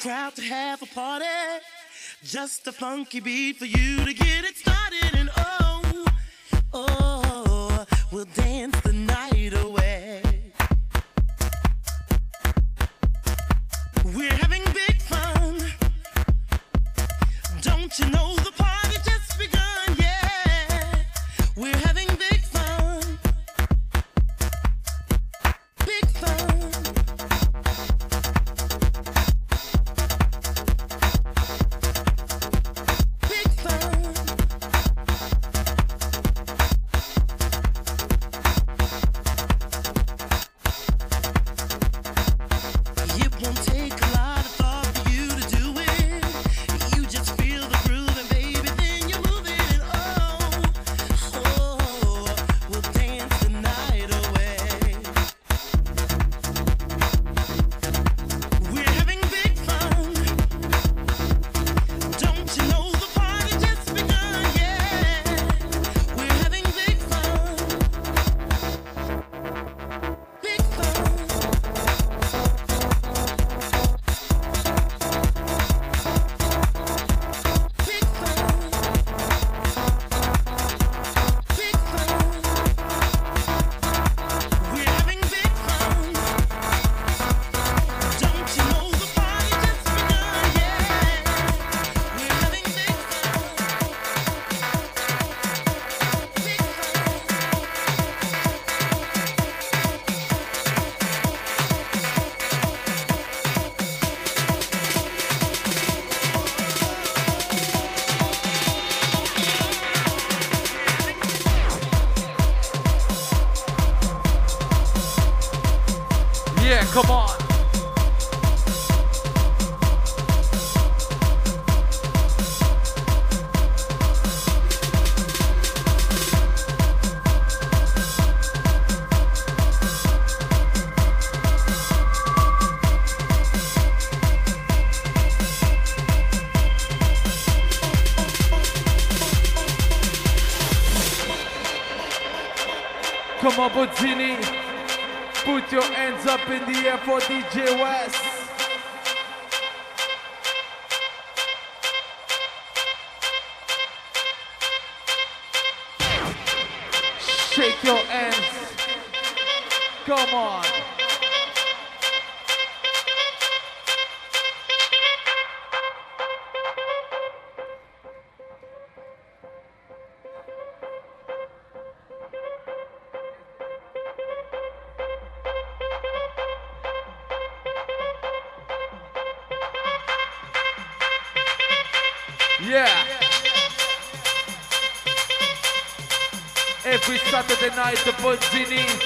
crowd to have a party. Just a funky beat for you to get it started. And oh, oh, we'll dance. Come on, Bozini. Put your hands up in the air for DJ West. Shake your hands. Come on. rise to put Puccini.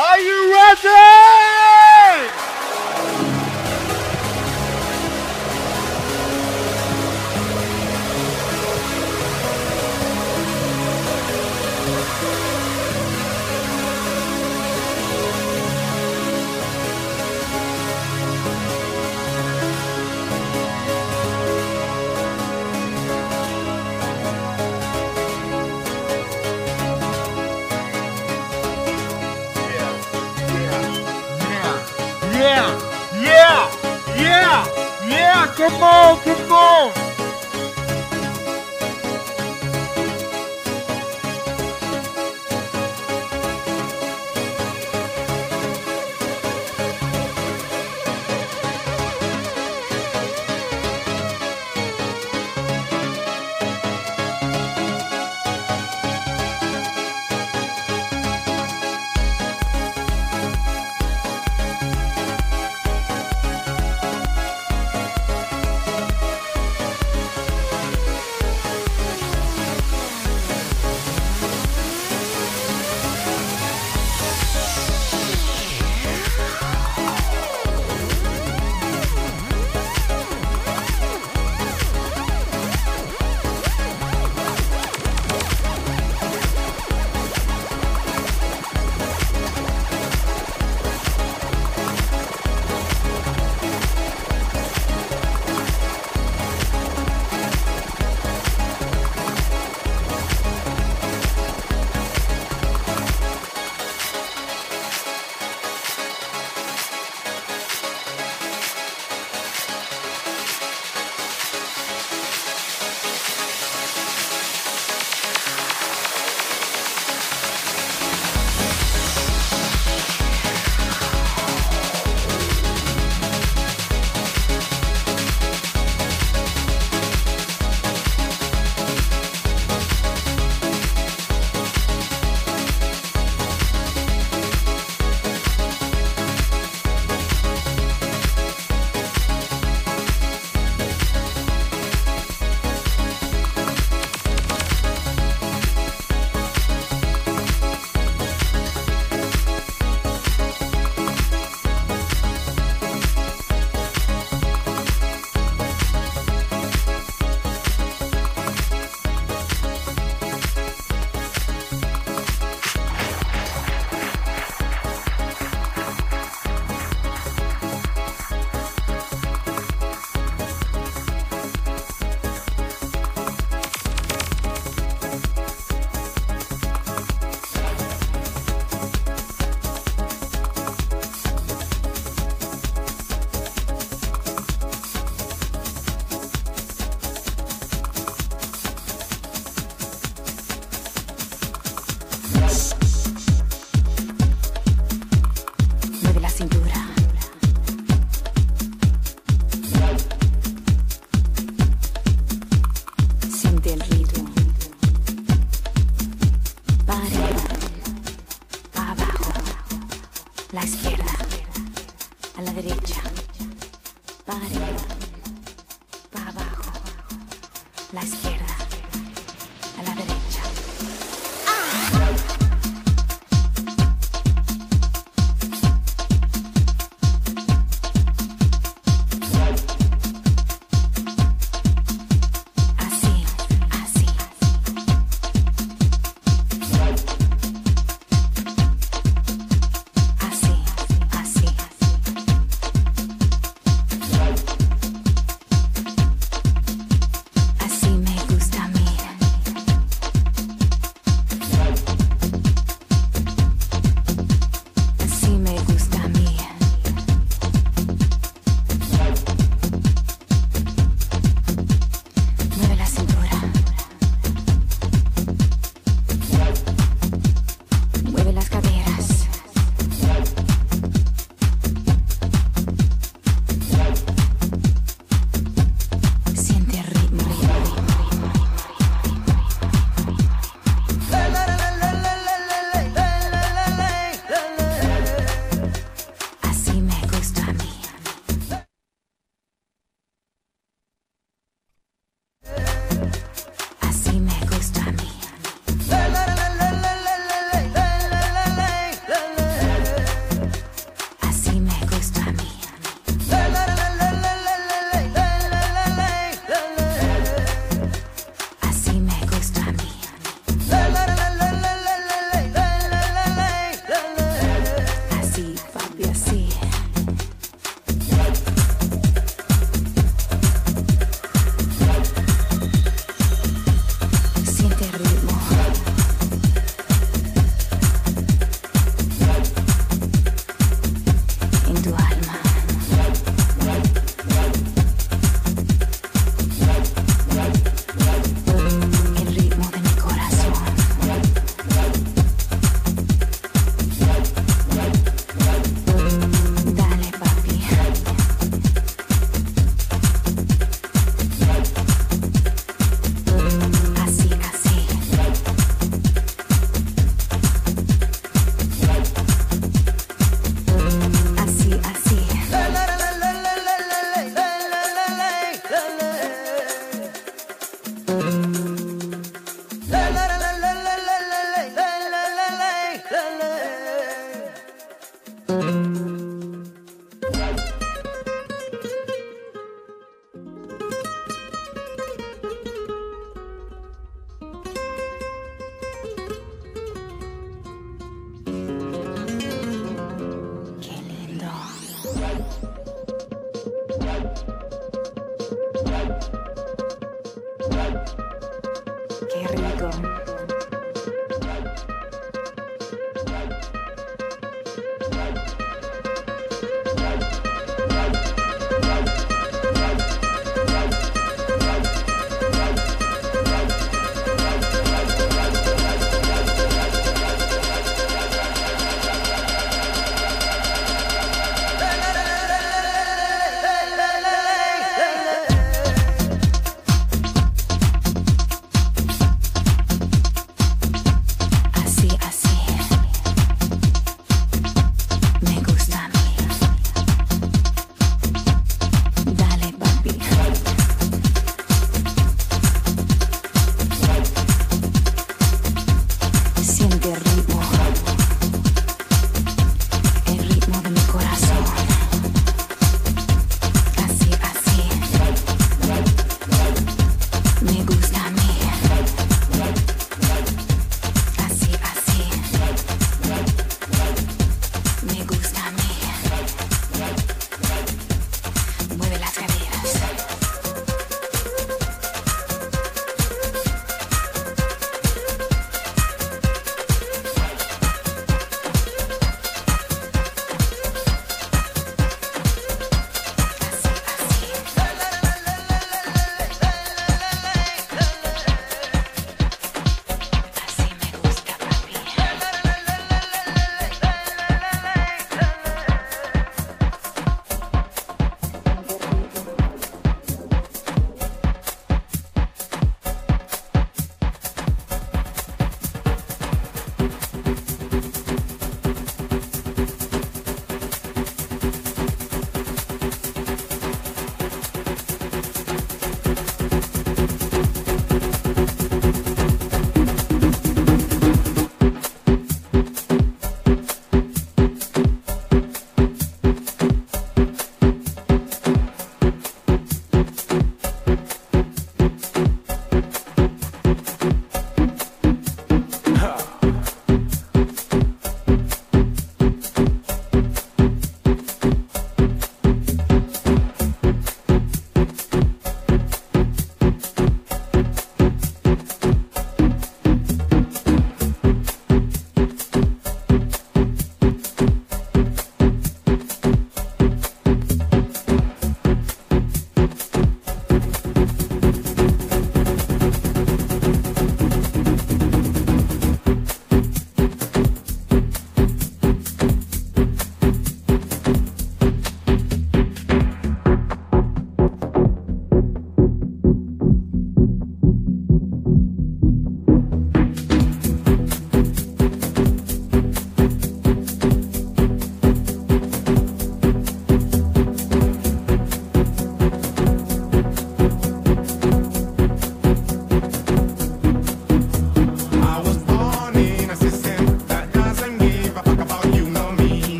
Are you ready?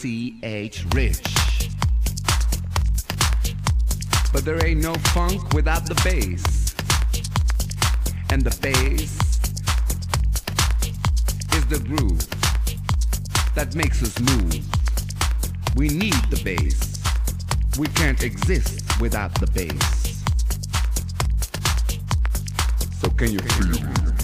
I C H, Rich. But there ain't no funk without the bass. And the bass is the groove that makes us move. We need the bass. We can't exist without the bass. So can you feel it?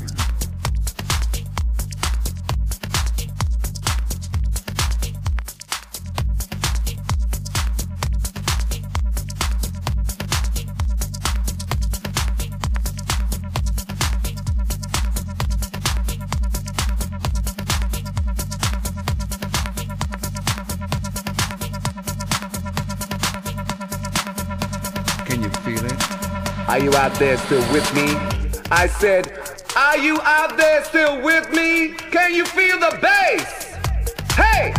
You out there still with me? I said, are you out there still with me? Can you feel the bass? Hey!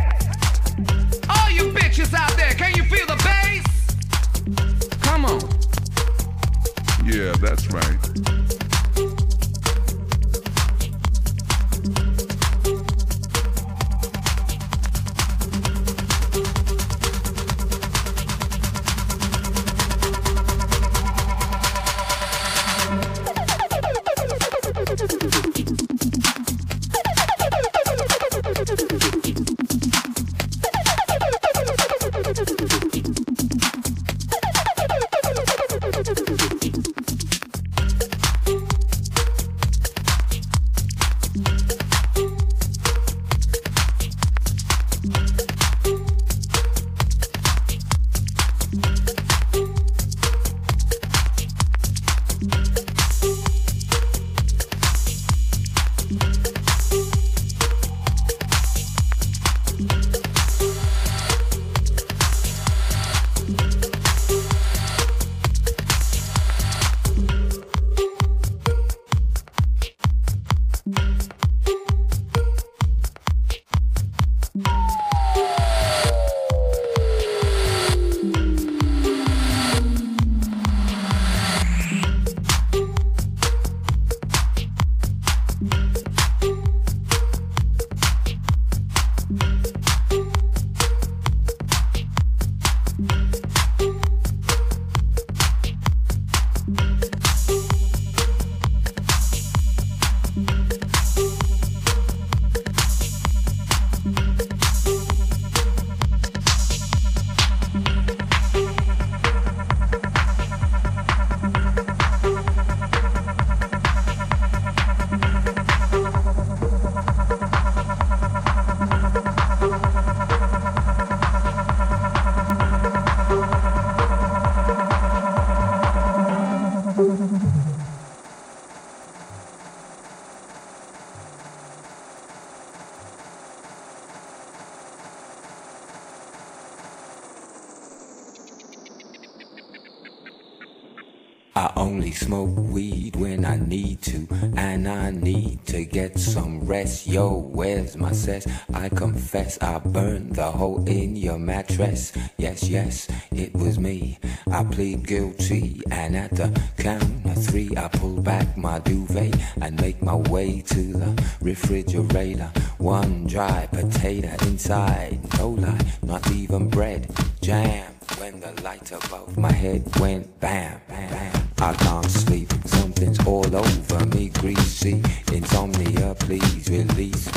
I confess I burned the hole in your mattress. Yes, yes, it was me. I plead guilty, and at the count of three, I pull back my duvet and make my way to the refrigerator. One dry potato inside, no lie, not even bread, jam. When the light above my head went bam, bam, bam. I can't sleep, something's all over me, greasy. Insomnia, please release